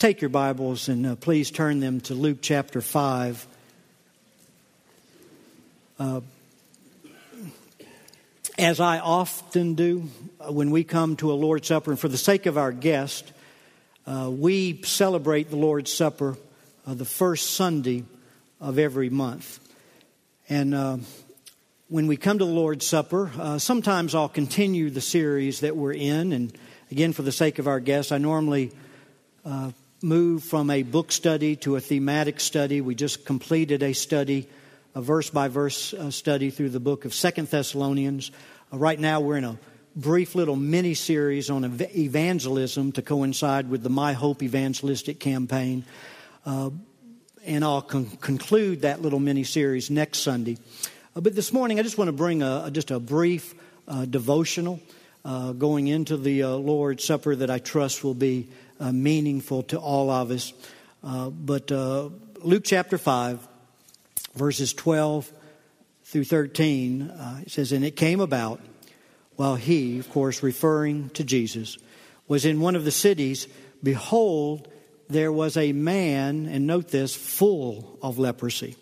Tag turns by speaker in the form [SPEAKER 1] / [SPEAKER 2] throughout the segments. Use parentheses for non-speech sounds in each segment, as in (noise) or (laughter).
[SPEAKER 1] take your Bibles and uh, please turn them to Luke chapter 5. Uh, as I often do uh, when we come to a Lord's Supper, and for the sake of our guest, uh, we celebrate the Lord's Supper uh, the first Sunday of every month. And uh, when we come to the Lord's Supper, sometimes I'll continue the series that we're in. And again, for the sake of our guest, I normally uh, move from a book study to a thematic study. We just completed a study, a verse by verse uh, study through the book of Second Thessalonians. Uh, right now, we're in a brief little mini series on evangelism to coincide with the My Hope evangelistic campaign. Uh, and I'll con- conclude that little mini series next Sunday. Uh, but this morning, I just want to bring a, a just a brief uh, devotional uh, going into the Lord's Supper that I trust will be uh, meaningful to all of us. Uh, but uh, Luke chapter 5, verses 12 through 13, uh, it says, And it came about while he, of course, referring to Jesus, was in one of the cities, behold, there was a man, and note this, full of leprosy.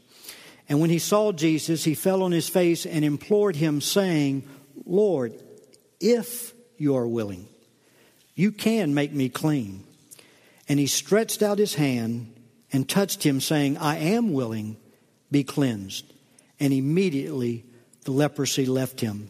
[SPEAKER 1] And when he saw Jesus, he fell on his face and implored him, saying, Lord, if you are willing, you can make me clean. And he stretched out his hand and touched him, saying, I am willing, be cleansed. And immediately the leprosy left him.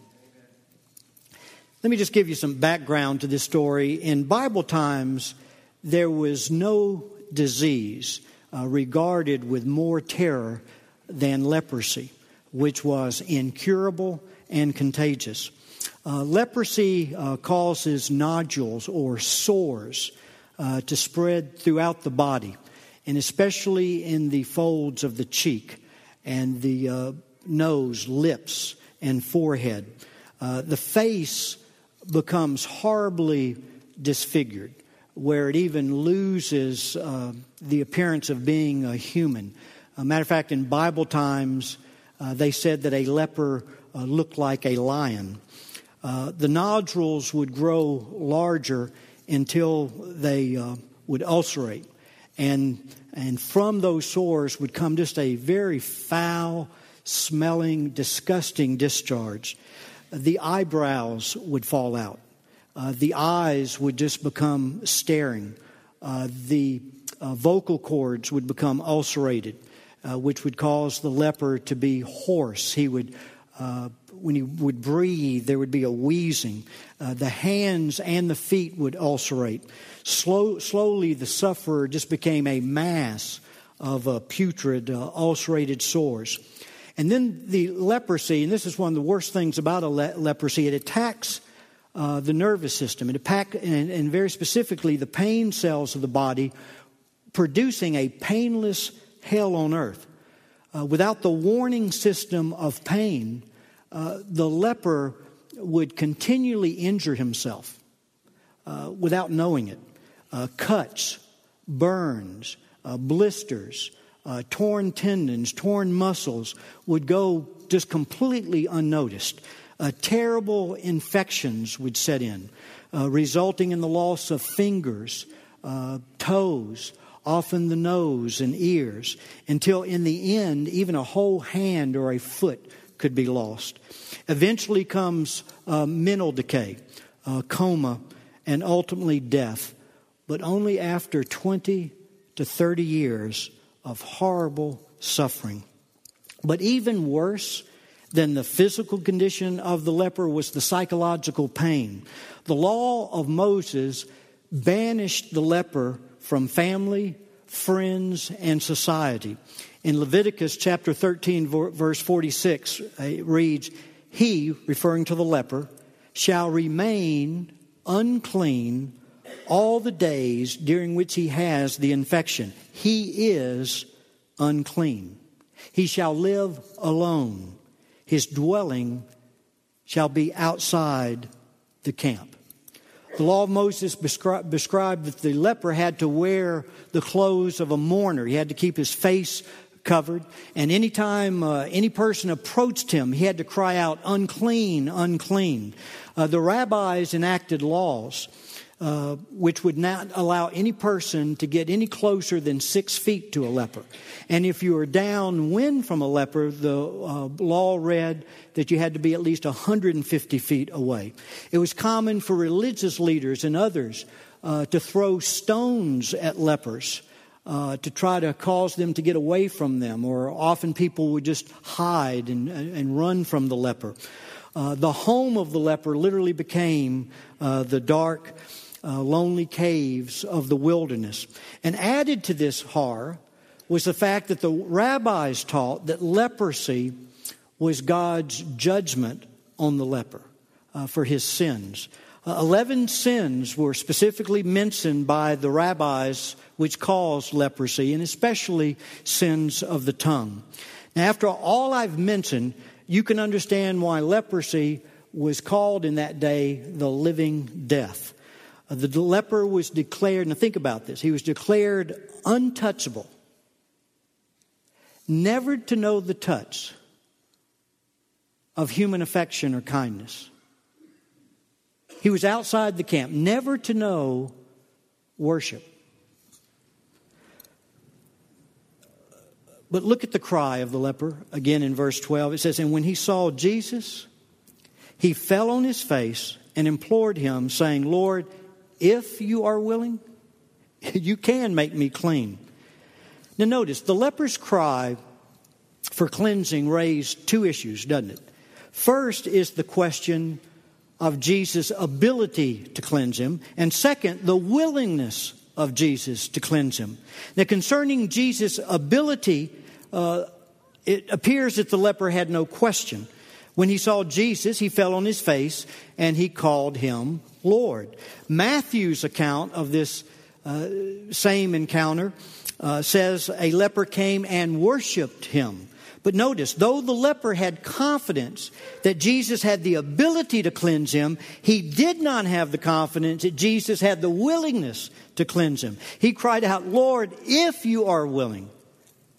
[SPEAKER 1] Let me just give you some background to this story. In Bible times, there was no disease uh, regarded with more terror than leprosy, which was incurable and contagious. Uh, leprosy uh, causes nodules or sores uh, to spread throughout the body, and especially in the folds of the cheek and the uh, nose, lips, and forehead. Uh, the face becomes horribly disfigured, where it even loses uh, the appearance of being a human. A matter of fact, in Bible times, they said that a leper looked like a lion. The nodules would grow larger until they uh, would ulcerate. And, and from those sores would come just a very foul, smelling, disgusting discharge. The eyebrows would fall out. Uh, the eyes would just become staring. Uh, the uh, vocal cords would become ulcerated, uh, which would cause the leper to be hoarse. He would uh, when he would breathe, there would be a wheezing. Uh, the hands and the feet would ulcerate. Slow, slowly, the sufferer just became a mass of uh, putrid, uh, ulcerated sores. And then the leprosy, and this is one of the worst things about a le- leprosy, it attacks uh, the nervous system. It and, and very specifically, the pain cells of the body, producing a painless hell on earth. Uh, without the warning system of pain, uh, the leper would continually injure himself uh, without knowing it. Uh, cuts, burns, uh, blisters, torn tendons, torn muscles would go just completely unnoticed. terrible infections would set in, resulting in the loss of fingers, toes, often the nose and ears, until in the end, even a whole hand or a foot could be lost. Eventually comes uh, mental decay, uh, coma, and ultimately death, but only after 20 to 30 years of horrible suffering. But even worse than the physical condition of the leper was the psychological pain. The law of Moses banished the leper from family, friends, and society. In Leviticus chapter 13, verse 46, uh, it reads, He, referring to the leper, shall remain unclean all the days during which he has the infection. He is unclean. He shall live alone. His dwelling shall be outside the camp. The law of Moses prescribed that the leper had to wear the clothes of a mourner. He had to keep his face covered. And anytime uh, any person approached him, he had to cry out, unclean, unclean. Uh, the rabbis enacted laws uh, which would not allow any person to get any closer than six feet to a leper. And if you were downwind from a leper, the uh, law read that you had to be at least 150 feet away. It was common for religious leaders and others uh, to throw stones at lepers. Uh, to try to cause them to get away from them, or often people would just hide and, and run from the leper. Uh, the home of the leper literally became uh, the dark uh, lonely caves of the wilderness. And added to this horror was the fact that the rabbis taught that leprosy was God's judgment on the leper uh, for his sins. Uh, Eleven sins were specifically mentioned by the rabbis which caused leprosy, and especially sins of the tongue. Now, after all I've mentioned, you can understand why leprosy was called in that day the living death. Uh, the leper was declared, now think about this, he was declared untouchable, never to know the touch of human affection or kindness. He was outside the camp, never to know worship. But look at the cry of the leper again in verse 12. It says, And when he saw Jesus, he fell on his face and implored him, saying, Lord, if you are willing, (laughs) you can make me clean. Now, notice the leper's cry for cleansing raised two issues, doesn't it? First is the question of Jesus' ability to cleanse him, and second, the willingness of Jesus to cleanse him. Now, concerning Jesus' ability, uh, it appears that the leper had no question. When he saw Jesus, he fell on his face and he called him Lord. Matthew's account of this uh, same encounter uh, says a leper came and worshiped him. But notice, though the leper had confidence that Jesus had the ability to cleanse him, he did not have the confidence that Jesus had the willingness to cleanse him. He cried out, Lord, if you are willing,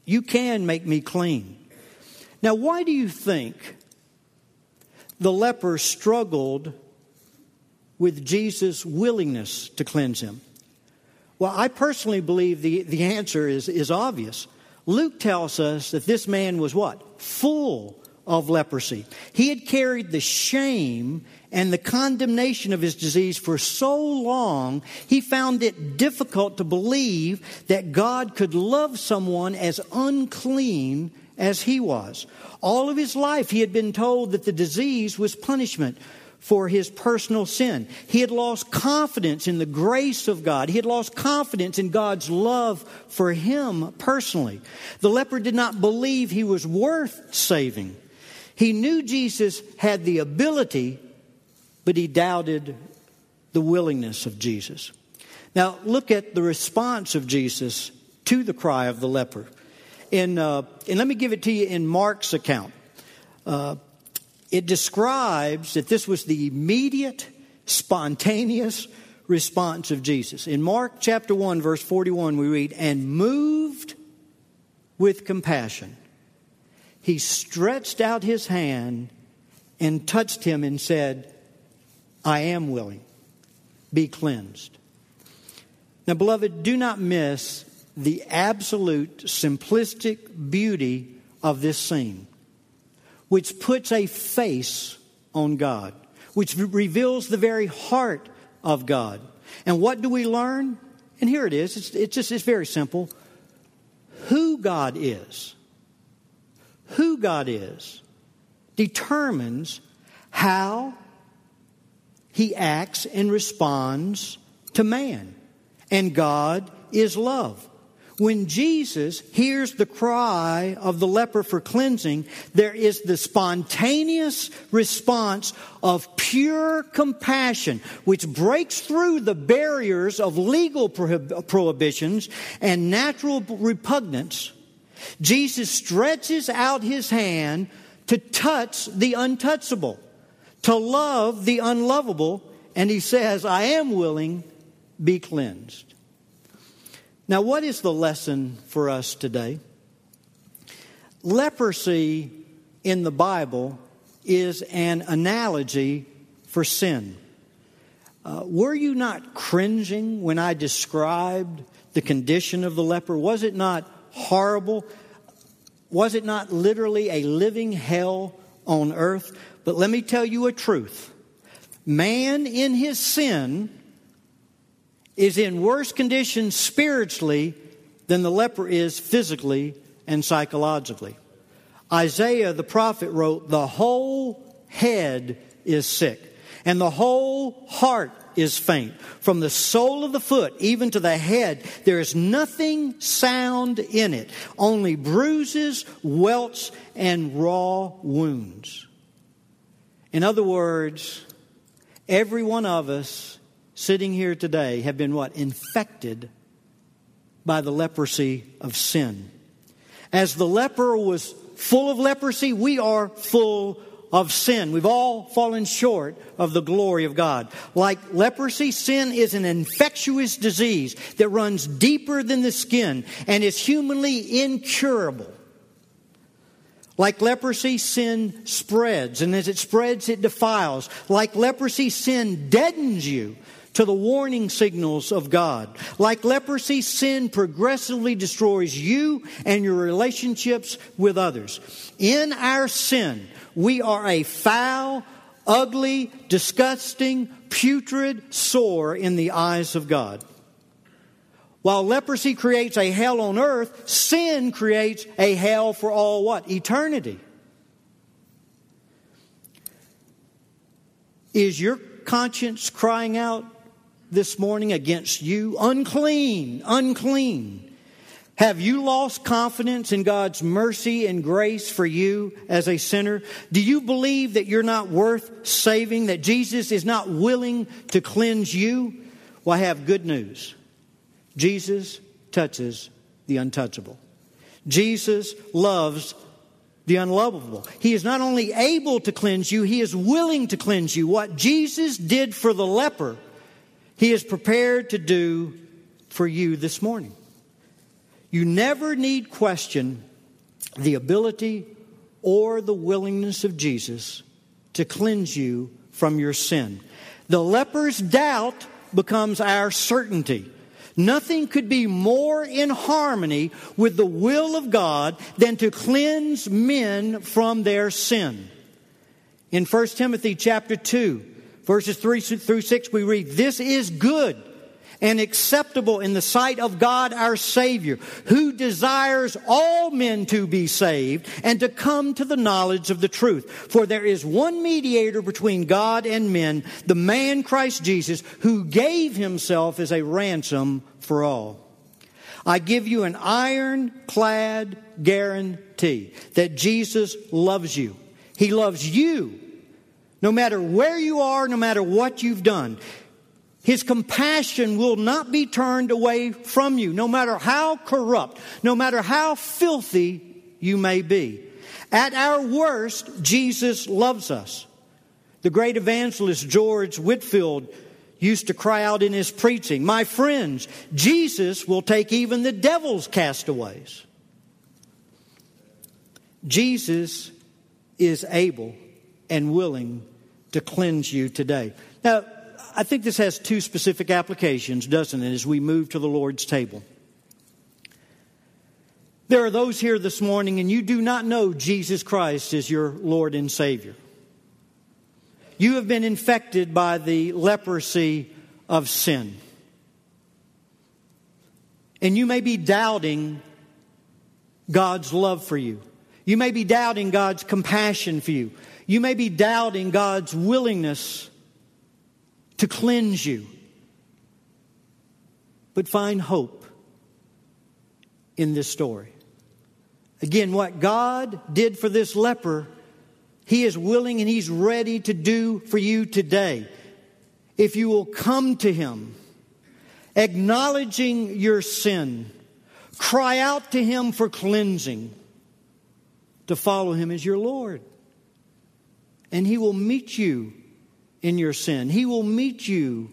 [SPEAKER 1] you can make me clean. Now, why do you think the leper struggled with Jesus' willingness to cleanse him? Well, I personally believe the, the answer is, is obvious. Luke tells us that this man was what? Full of leprosy. He had carried the shame and the condemnation of his disease for so long, he found it difficult to believe that God could love someone as unclean as he was. All of his life, he had been told that the disease was punishment for his personal sin. He had lost confidence in the grace of God. He had lost confidence in God's love for him personally. The leper did not believe he was worth saving. He knew Jesus had the ability, but he doubted the willingness of Jesus. Now, look at the response of Jesus to the cry of the leper. In, uh, and let me give it to you in Mark's account. Uh, it describes that this was the immediate, spontaneous response of Jesus. In Mark chapter 1, verse 41, we read, And moved with compassion, he stretched out his hand and touched him and said, I am willing, be cleansed. Now, beloved, do not miss the absolute simplistic beauty of this scene which puts a face on God, which reveals the very heart of God. And what do we learn? And here it is. It's, it's just, it's very simple. Who God is, who God is, determines how he acts and responds to man. And God is love. When Jesus hears the cry of the leper for cleansing, there is the spontaneous response of pure compassion, which breaks through the barriers of legal prohibitions and natural repugnance. Jesus stretches out his hand to touch the untouchable, to love the unlovable, and he says, I am willing, be cleansed. Now, what is the lesson for us today? Leprosy in the Bible is an analogy for sin. Uh, were you not cringing when I described the condition of the leper? Was it not horrible? Was it not literally a living hell on earth? But let me tell you a truth man in his sin is in worse condition spiritually than the leper is physically and psychologically. Isaiah the prophet wrote, The whole head is sick, and the whole heart is faint. From the sole of the foot even to the head, there is nothing sound in it, only bruises, welts, and raw wounds. In other words, every one of us sitting here today have been what? Infected by the leprosy of sin. As the leper was full of leprosy, we are full of sin. We've all fallen short of the glory of God. Like leprosy, sin is an infectious disease that runs deeper than the skin and is humanly incurable. Like leprosy, sin spreads, and as it spreads, it defiles. Like leprosy, sin deadens you to the warning signals of God. Like leprosy, sin progressively destroys you and your relationships with others. In our sin, we are a foul, ugly, disgusting, putrid sore in the eyes of God. While leprosy creates a hell on earth, sin creates a hell for all what? Eternity. Is your conscience crying out this morning against you? Unclean, unclean. Have you lost confidence in God's mercy and grace for you as a sinner? Do you believe that you're not worth saving, that Jesus is not willing to cleanse you? Well, I have good news. Jesus touches the untouchable. Jesus loves the unlovable. He is not only able to cleanse you, he is willing to cleanse you. What Jesus did for the leper, he is prepared to do for you this morning. You never need question the ability or the willingness of Jesus to cleanse you from your sin. The leper's doubt becomes our certainty. Nothing could be more in harmony with the will of God than to cleanse men from their sin. In 1 Timothy chapter 2, verses 3 through 6, we read, This is good and acceptable in the sight of God our Savior, who desires all men to be saved and to come to the knowledge of the truth. For there is one mediator between God and men, the man Christ Jesus, who gave himself as a ransom for all. I give you an ironclad guarantee that Jesus loves you. He loves you no matter where you are, no matter what you've done. His compassion will not be turned away from you, no matter how corrupt, no matter how filthy you may be. At our worst, Jesus loves us. The great evangelist George Whitefield used to cry out in his preaching, My friends, Jesus will take even the devil's castaways. Jesus is able and willing to cleanse you today. Now, I think this has two specific applications, doesn't it, as we move to the Lord's table. There are those here this morning, and you do not know Jesus Christ as your Lord and Savior. You have been infected by the leprosy of sin. And you may be doubting God's love for you. You may be doubting God's compassion for you. You may be doubting God's willingness to cleanse you. But find hope in this story. Again, what God did for this leper, He is willing and He's ready to do for you today. If you will come to Him, acknowledging your sin, cry out to Him for cleansing, to follow Him as your Lord. And He will meet you in your sin. He will meet you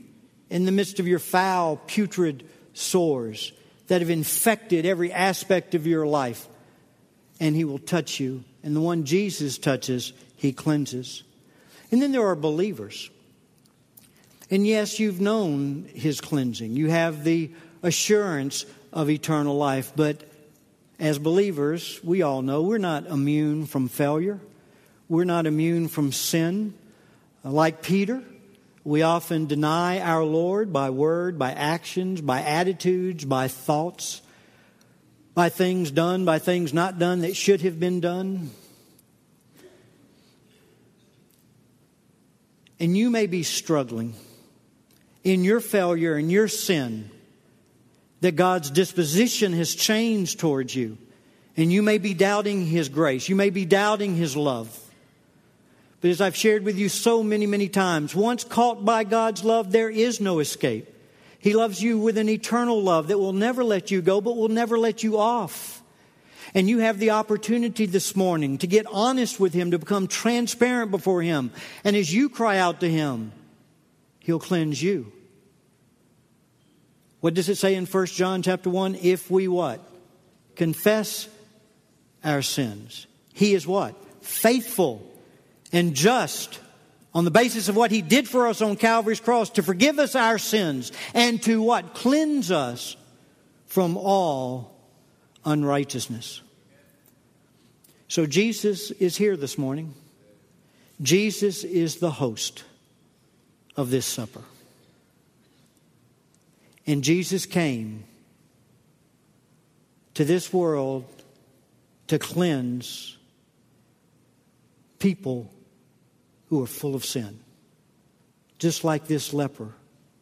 [SPEAKER 1] in the midst of your foul, putrid sores that have infected every aspect of your life. And He will touch you. And the one Jesus touches, He cleanses. And then there are believers. And yes, you've known his cleansing. You have the assurance of eternal life. But as believers, we all know we're not immune from failure. We're not immune from sin. Like Peter, we often deny our Lord by word, by actions, by attitudes, by thoughts, by things done, by things not done that should have been done. And you may be struggling in your failure and your sin that God's disposition has changed towards you. And you may be doubting His grace. You may be doubting His love. But as I've shared with you so many, many times, once caught by God's love, there is no escape. He loves you with an eternal love that will never let you go, but will never let you off. And you have the opportunity this morning to get honest with Him, to become transparent before Him. And as you cry out to Him, He'll cleanse you. What does it say in 1 John chapter 1? If we what? Confess our sins. He is what? Faithful and just on the basis of what he did for us on Calvary's cross to forgive us our sins and to what? Cleanse us from all unrighteousness. So Jesus is here this morning. Jesus is the host of this supper. And Jesus came to this world to cleanse people who are full of sin, just like this leper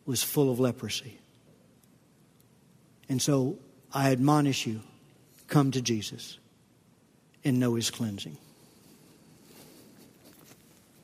[SPEAKER 1] was full of leprosy. And so I admonish you come to Jesus and know his cleansing.